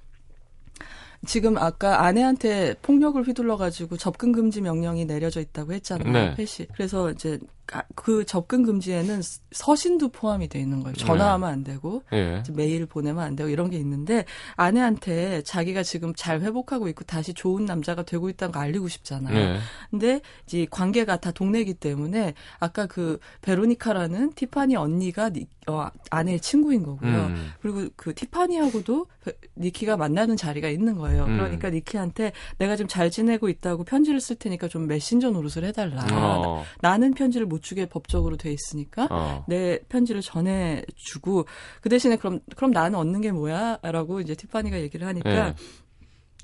지금 아까 아내한테 폭력을 휘둘러 가지고 접근 금지 명령이 내려져 있다고 했잖아요. 네. 팻이. 그래서 이제 가- 그 접근 금지에는 서신도 포함이 돼 있는 거예요. 전화하면 안 되고 예. 메일 보내면 안 되고 이런 게 있는데 아내한테 자기가 지금 잘 회복하고 있고 다시 좋은 남자가 되고 있다는 거 알리고 싶잖아요. 네. 근데 이제 관계가 다 동네이기 때문에 아까 그 베로니카라는 티파니 언니가 니, 어, 아내의 친구인 거고요. 음. 그리고 그 티파니하고도 베- 니키가 만나는 자리가 있는 거예요. 음. 그러니까 니키한테 내가 지금 잘 지내고 있다고 편지를 쓸 테니까 좀 메신저 노릇을 해달라. 어. 나는 편지를 못 주게 법적으로 돼 있으니까 어. 내 편지를 전해 주고 그 대신에 그럼 그럼 나는 얻는 게 뭐야?라고 이제 티파니가 얘기를 하니까 예.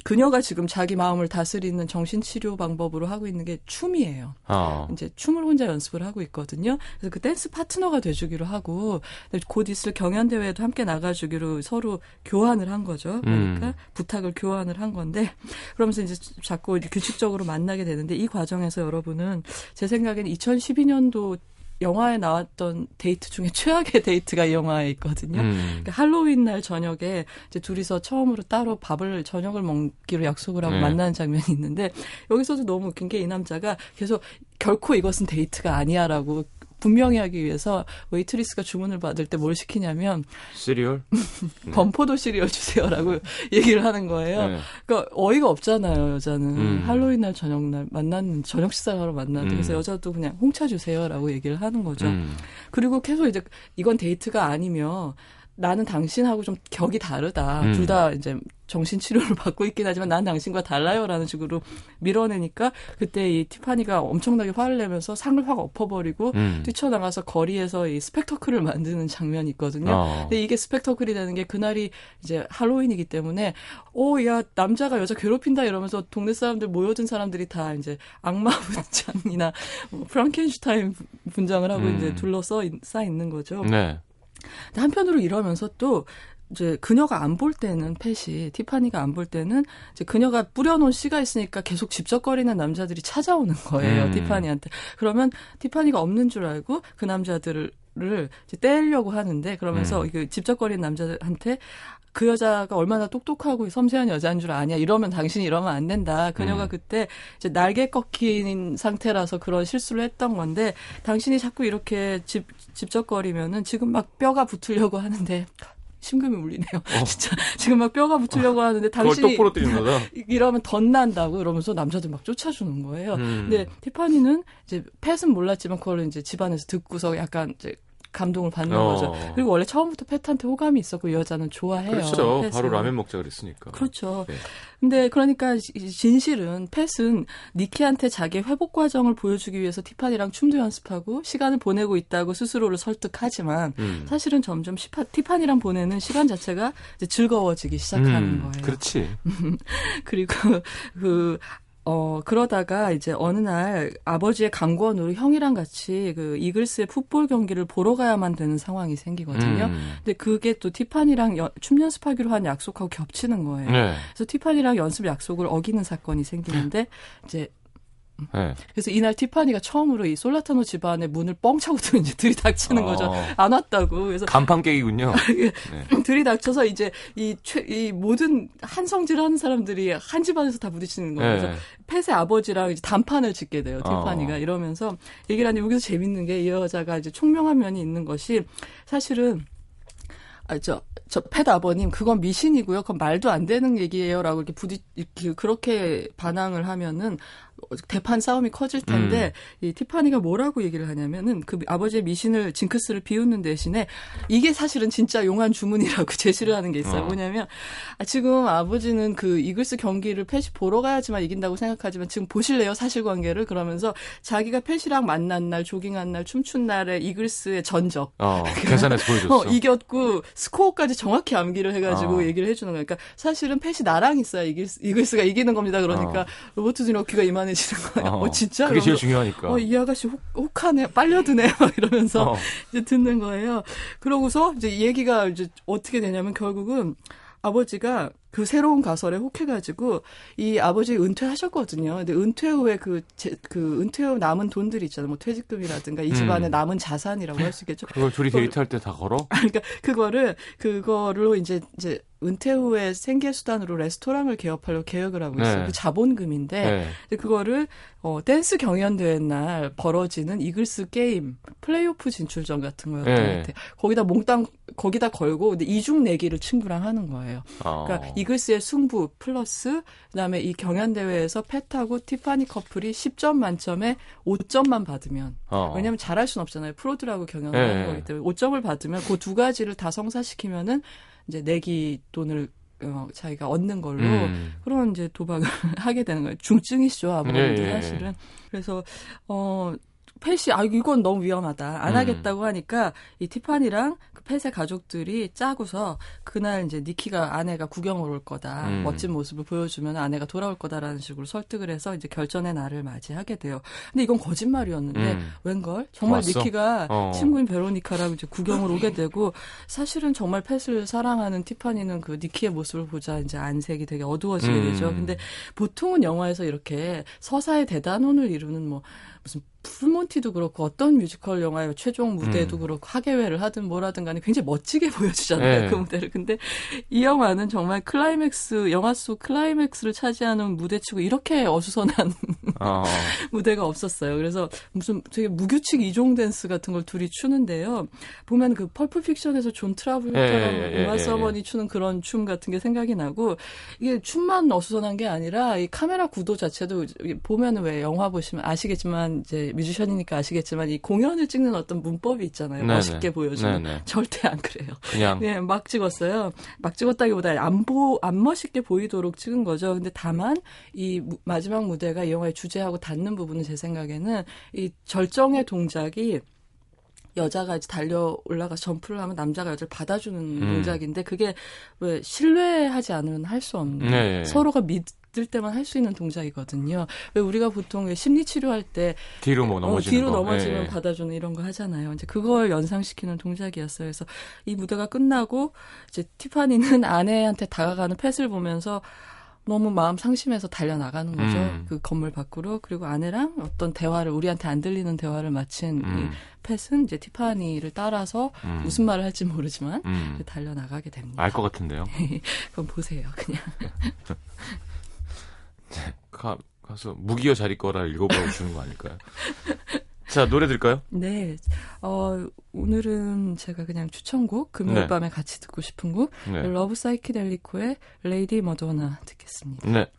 그녀가 지금 자기 마음을 다스리는 정신치료 방법으로 하고 있는 게 춤이에요. 어. 이제 춤을 혼자 연습을 하고 있거든요. 그래서 그 댄스 파트너가 돼주기로 하고 근데 곧 있을 경연 대회에도 함께 나가주기로 서로 교환을 한 거죠. 그러니까 음. 부탁을 교환을 한 건데 그러면서 이제 자꾸 규칙적으로 만나게 되는데 이 과정에서 여러분은 제 생각에는 2012년도 영화에 나왔던 데이트 중에 최악의 데이트가 이 영화에 있거든요. 음. 그러니까 할로윈 날 저녁에 이제 둘이서 처음으로 따로 밥을 저녁을 먹기로 약속을 하고 네. 만나는 장면이 있는데 여기서도 너무 웃긴 게 이 남자가 계속 결코 이것은 데이트가 아니야라고 분명히 하기 위해서 웨이트리스가 주문을 받을 때 뭘 시키냐면 시리얼? 네. 건포도 시리얼 주세요라고 얘기를 하는 거예요. 네. 그러니까 어이가 없잖아요, 여자는. 음. 할로윈 날 저녁 날 만났는 저녁 식사를 하러 만났는데 음. 그래서 여자도 그냥 홍차 주세요라고 얘기를 하는 거죠. 음. 그리고 계속 이제 이건 데이트가 아니며 나는 당신하고 좀 격이 다르다. 음. 둘다 이제 정신 치료를 받고 있긴 하지만 난 당신과 달라요라는 식으로 밀어내니까 그때 이 티파니가 엄청나게 화를 내면서 상을 확 엎어버리고 음. 뛰쳐나가서 거리에서 이 스펙터클을 만드는 장면이 있거든요. 어. 근데 이게 스펙터클이 되는 게 그날이 이제 할로윈이기 때문에 오야 남자가 여자 괴롭힌다 이러면서 동네 사람들 모여든 사람들이 다 이제 악마 분장이나 뭐 프랑켄슈타인 분장을 하고 음. 이제 둘러싸 쌓 있는 거죠. 네. 한편으로 이러면서 또 이제 그녀가 안 볼 때는 펫이 티파니가 안 볼 때는 이제 그녀가 뿌려놓은 씨가 있으니까 계속 집적거리는 남자들이 찾아오는 거예요 음. 티파니한테 그러면 티파니가 없는 줄 알고 그 남자들을 이제 떼려고 하는데 그러면서 음. 그 집적거리는 남자한테 그 여자가 얼마나 똑똑하고 섬세한 여자인 줄 아냐 이러면 당신이 이러면 안 된다 그녀가 음. 그때 이제 날개 꺾인 상태라서 그런 실수를 했던 건데 당신이 자꾸 이렇게 집 집적거리면은 지금 막 뼈가 붙으려고 하는데 심금이 울리네요. 진짜 지금 막 뼈가 붙으려고 하는데 어. 당신이. 이러면 덧난다고 이러면서 남자들 막 쫓아주는 거예요. 음. 근데 티파니는 이제 펫은 몰랐지만 그걸 이제 집안에서 듣고서 약간 이제 감동을 받는 어. 거죠. 그리고 원래 처음부터 펫한테 호감이 있었고 이 여자는 좋아해요. 그렇죠. 펫을. 바로 라면 먹자 그랬으니까. 그렇죠. 네. 근데 그러니까 지- 진실은 펫은 니키한테 자기 회복 과정을 보여주기 위해서 티파니랑 춤도 연습하고 시간을 보내고 있다고 스스로를 설득하지만 음. 사실은 점점 시파, 티파니랑 보내는 시간 자체가 즐거워지기 시작하는 음, 거예요. 그렇지. 그리고 그 어, 그러다가 이제 어느 날 아버지의 강권으로 형이랑 같이 그 이글스의 풋볼 경기를 보러 가야만 되는 상황이 생기거든요. 음. 근데 그게 또 티파니랑 여- 춤 연습하기로 한 약속하고 겹치는 거예요. 네. 그래서 티파니랑 연습 약속을 어기는 사건이 생기는데 이제 네. 그래서 이날 티파니가 처음으로 이 솔라타노 집안의 문을 뻥 차고 들 이제 들이닥치는 거죠. 어. 안 왔다고. 그래서 간판 깨기군요. 네. 들이닥쳐서 이제 이, 최, 이 모든 한성질 하는 사람들이 한 집안에서 다 부딪히는 거예요. 네. 그래서 펫의 아버지랑 이제 단판을 짓게 돼요. 어. 티파니가 이러면서 얘기를 하는데 여기서 재밌는 게 이 여자가 이제 총명한 면이 있는 것이 사실은 아, 저, 저, 펫 아버님, 그건 미신이고요. 그건 말도 안 되는 얘기예요. 라고 이렇게 부딪, 이렇게, 그렇게 반항을 하면은, 대판 싸움이 커질 텐데 이 티파니가 뭐라고 얘기를 하냐면은 그 아버지의 미신을 징크스를 비웃는 대신에 이게 사실은 진짜 용한 주문이라고 제시를 하는 게 있어요. 어. 뭐냐면 아, 지금 아버지는 그 이글스 경기를 펫이 보러 가야지만 이긴다고 생각하지만 지금 보실래요 사실관계를 그러면서 자기가 펫이랑 만난 날 조깅한 날 춤춘 날에 이글스의 전적 어, 계산해서 보여줬어. 어, 이겼고 스코어까지 정확히 암기를 해가지고 어. 얘기를 해주는 거니까 그러니까 사실은 펫이 나랑 있어야 이글스, 이글스가 이기는 겁니다. 그러니까 어. 로버트 디너키가 이만 해지는 거예요. 어, 진짜? 그게 제일 중요하니까. 어, 이 아가씨 혹, 혹하네, 빨려드네, 막 이러면서 어. 이제 듣는 거예요. 그러고서 이제 이 얘기가 이제 어떻게 되냐면 결국은 아버지가 그 새로운 가설에 혹해가지고 이 아버지 은퇴하셨거든요. 근데 은퇴 후에 그, 제, 그 은퇴 후 남은 돈들이 있잖아요. 뭐 퇴직금이라든가 이 집안의 음. 남은 자산이라고 할 수 있겠죠. 그걸 둘이 데이트할 때 다 걸어? 그러니까 그거를 그거로 이제 이제 은퇴 후에 생계 수단으로 레스토랑을 개업하려고 계획을 하고 있어요. 네. 그 자본금인데 네. 그거를 어 댄스 경연대회 날 벌어지는 이글스 게임 플레이오프 진출전 같은 거였던 네. 것 같아요. 거기다 몽땅 거기다 걸고 근데 이중 내기를 친구랑 하는 거예요. 어. 그러니까 이글스의 승부 플러스 그다음에 이 경연 대회에서 팻하고 티파니 커플이 10점 만점에 5점만 받으면 어. 왜냐면 잘할 수는 없잖아요. 프로들하고 경연을 네. 하는 거기 때문에 5점을 받으면 그 두 가지를 다 성사시키면은 이제 내기 돈을 어, 자기가 얻는 걸로 음. 그런 이제 도박을 하게 되는 거예요. 중증이시죠, 아버님도 예, 예, 예. 사실은. 그래서 어 펫이 아 이건 너무 위험하다. 안 음. 하겠다고 하니까 이 티파니랑 그 펫의 가족들이 짜고서 그날 이제 니키가 아내가 구경을 올 거다. 음. 멋진 모습을 보여주면 아내가 돌아올 거다라는 식으로 설득을 해서 이제 결전의 날을 맞이하게 돼요. 근데 이건 거짓말이었는데 음. 웬걸 정말 왔어? 니키가 어. 친구인 베로니카랑 이제 구경을 오게 되고 사실은 정말 펫을 사랑하는 티파니는 그 니키의 모습을 보자 이제 안색이 되게 어두워지게 음. 되죠. 근데 보통은 영화에서 이렇게 서사의 대단원을 이루는 뭐 무슨 풀몬티도 그렇고 어떤 뮤지컬 영화의 최종 무대도 음. 그렇고 학예회를 하든 뭐라든 간에 굉장히 멋지게 보여주잖아요. 네. 그 무대를. 근데 이 영화는 정말 클라이맥스 영화 속 클라이맥스를 차지하는 무대치고 이렇게 어수선한 어. 무대가 없었어요. 그래서 무슨 되게 무규칙 이종 댄스 같은 걸 둘이 추는데요. 보면 그 펄프 픽션에서 존 트라볼타처럼 예, 예, 우마 예, 서먼이 추는 그런 춤 같은 게 생각이 나고 이게 춤만 어수선한 게 아니라 이 카메라 구도 자체도 보면은 왜 영화 보시면 아시겠지만 이제 뮤지션이니까 아시겠지만 이 공연을 찍는 어떤 문법이 있잖아요. 네네. 멋있게 보여주는 네네. 절대 안 그래요. 그냥 네, 막 찍었어요. 막 찍었다기보다 안 보, 안 멋있게 보이도록 찍은 거죠. 근데 다만 이 무- 마지막 무대가 이 영화의 주제하고 닿는 부분은 제 생각에는 이 절정의 동작이 여자가 이제 달려 올라가 점프를 하면 남자가 여자를 받아주는 음. 동작인데 그게 왜 신뢰하지 않으면 할 수 없는 네. 서로가 믿 을 때만 할 수 있는 동작이거든요. 왜 우리가 보통 왜 심리 치료할 때 뒤로 뭐 어, 넘어지는 뒤로 거. 넘어지면 예. 받아주는 이런 거 하잖아요. 이제 그걸 연상시키는 동작이었어요. 그래서 이 무대가 끝나고 이제 티파니는 아내한테 다가가는 펫을 보면서 너무 마음 상심해서 달려 나가는 거죠. 음. 그 건물 밖으로. 그리고 아내랑 어떤 대화를, 우리한테 안 들리는 대화를 마친 음. 이 펫은 이제 티파니를 따라서 음. 무슨 말을 할지 모르지만 음. 이제 달려 나가게 됩니다. 알 것 같은데요. 그건 보세요, 그냥. 가, 가서 무기여 잘 있거라 읽어보라고 주는 거 아닐까요? 자, 노래 들까요? 네. 어, 오늘은 제가 그냥 추천곡, 금요일 네. 밤에 같이 듣고 싶은 곡, 네. 러브 사이키델리코의 Lady Madonna 듣겠습니다. 네.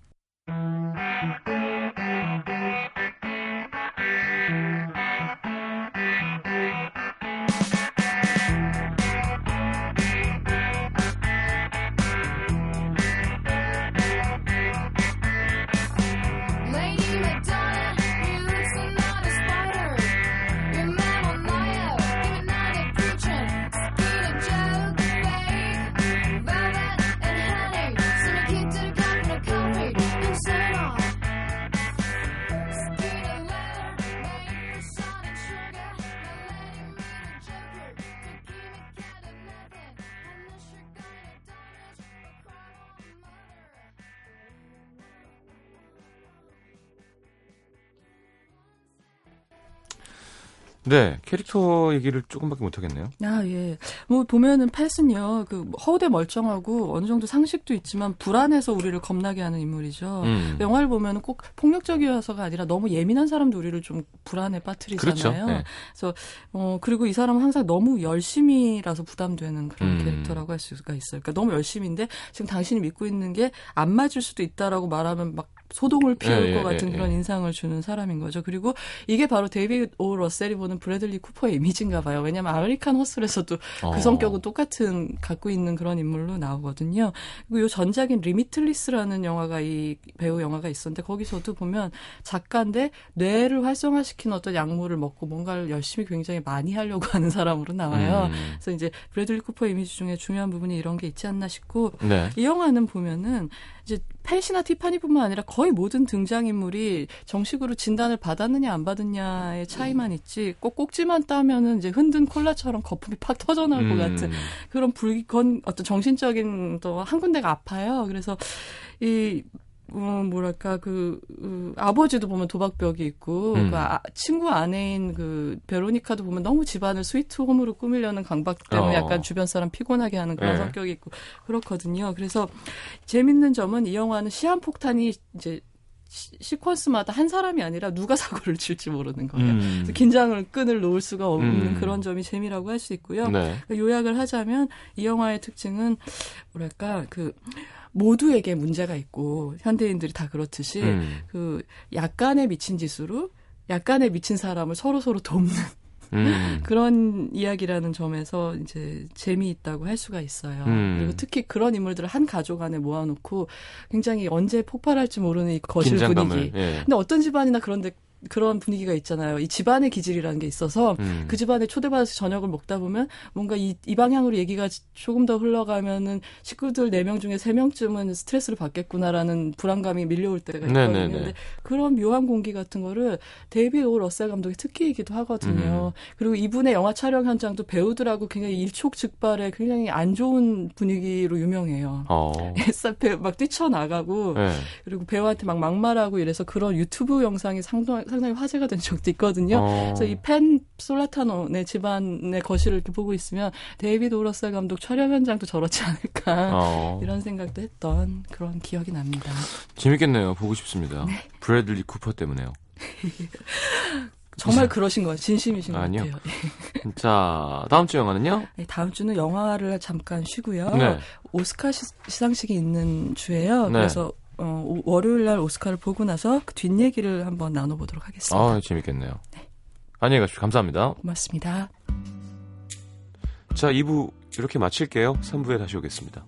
네, 캐릭터 얘기를 조금밖에 못하겠네요. 아, 예. 뭐, 보면은 펫은요, 그, 허우대 멀쩡하고 어느 정도 상식도 있지만 불안해서 우리를 겁나게 하는 인물이죠. 음. 영화를 보면은 꼭 폭력적이어서가 아니라 너무 예민한 사람도 우리를 좀 불안에 빠뜨리잖아요. 그렇죠. 네. 그래서, 어, 그리고 이 사람은 항상 너무 열심이라서 부담되는 그런 음. 캐릭터라고 할 수가 있어요. 그러니까 너무 열심인데 지금 당신이 믿고 있는 게 안 맞을 수도 있다라고 말하면 막 소동을 피울 예, 것 예, 같은 예, 그런 예. 인상을 주는 사람인 거죠. 그리고 이게 바로 데이비드 오 러셀이 보는 브래들리 쿠퍼의 이미지인가 봐요. 왜냐하면 아메리칸 허슬에서도 어. 그 성격은 똑같은 갖고 있는 그런 인물로 나오거든요. 그리고 요 전작인 리미트리스라는 영화가 이 배우 영화가 있었는데 거기서도 보면 작가인데 뇌를 활성화시키는 어떤 약물을 먹고 뭔가를 열심히 굉장히 많이 하려고 하는 사람으로 나와요. 음. 그래서 이제 브래들리 쿠퍼 이미지 중에 중요한 부분이 이런 게 있지 않나 싶고 네. 이 영화는 보면은 이제 팻이나 티파니뿐만 아니라 거의 모든 등장인물이 정식으로 진단을 받았느냐 안 받았냐의 차이만 있지 꼭 꼭지만 따면은 이제 흔든 콜라처럼 거품이 팍 터져나올 것 음. 같은 그런 불건 어떤 정신적인 또 한 군데가 아파요. 그래서 이 어, 뭐랄까, 그, 그, 아버지도 보면 도박벽이 있고, 음. 그 아, 친구 아내인 그, 베로니카도 보면 너무 집안을 스위트홈으로 꾸미려는 강박 때문에 어. 약간 주변 사람 피곤하게 하는 그런 네. 성격이 있고, 그렇거든요. 그래서 재밌는 점은 이 영화는 시한폭탄이 이제 시, 시퀀스마다 한 사람이 아니라 누가 사고를 칠지 모르는 거예요. 음. 그래서 긴장을 끈을 놓을 수가 없는 음. 그런 점이 재미라고 할 수 있고요. 네. 요약을 하자면 이 영화의 특징은 뭐랄까 그 모두에게 문제가 있고 현대인들이 다 그렇듯이 음. 그 약간의 미친 짓으로 약간의 미친 사람을 서로 서로 돕는 음. 그런 이야기라는 점에서 이제 재미있다고 할 수가 있어요. 음. 그리고 특히 그런 인물들을 한 가족 안에 모아놓고 굉장히 언제 폭발할지 모르는 이 거실. 분위기. 예. 근데 어떤 집안이나 그런데 그런 분위기가 있잖아요. 이 집안의 기질이라는 게 있어서 음. 그 집안에 초대받아서 저녁을 먹다 보면 뭔가 이, 이 방향으로 얘기가 조금 더 흘러가면은 식구들 4명 중에 3명쯤은 스트레스를 받겠구나라는 불안감이 밀려올 때가 있거든요. 근데 그런 묘한 공기 같은 거를 데이비드 오 러셀 감독의 특기이기도 하거든요. 음. 그리고 이분의 영화 촬영 현장도 배우들하고 굉장히 일촉즉발의 굉장히 안 좋은 분위기로 유명해요. 어. 햇살에 막 뛰쳐나가고 네. 그리고 배우한테 막 막말하고 이래서 그런 유튜브 영상이 상당, 상당히 화제가 된 적도 있거든요. 어. 그래서 이 팻 솔라타노 네 집안의 거실을 이렇게 보고 있으면 데이비드 오 러셀 감독 촬영 현장도 저렇지 않을까 어. 이런 생각도 했던 그런 기억이 납니다. 재밌겠네요. 보고 싶습니다. 네. 브래들리 쿠퍼 때문에요. 정말 그러신 거예요. 진심이신 것 아니요. 같아요. 자, 다음 주 영화는요? 네, 다음 주는 영화를 잠깐 쉬고요. 네. 오스카 시, 시상식이 있는 주예요. 네. 그래서 어, 오- 월요일 날 오스카를 보고 나서 그 뒷얘기를 한번 나눠보도록 하겠습니다. 아, 재밌겠네요. 안녕히 가십시오. 감사합니다. 고맙습니다. 자, 2부 이렇게 마칠게요. 3부에 다시 오겠습니다.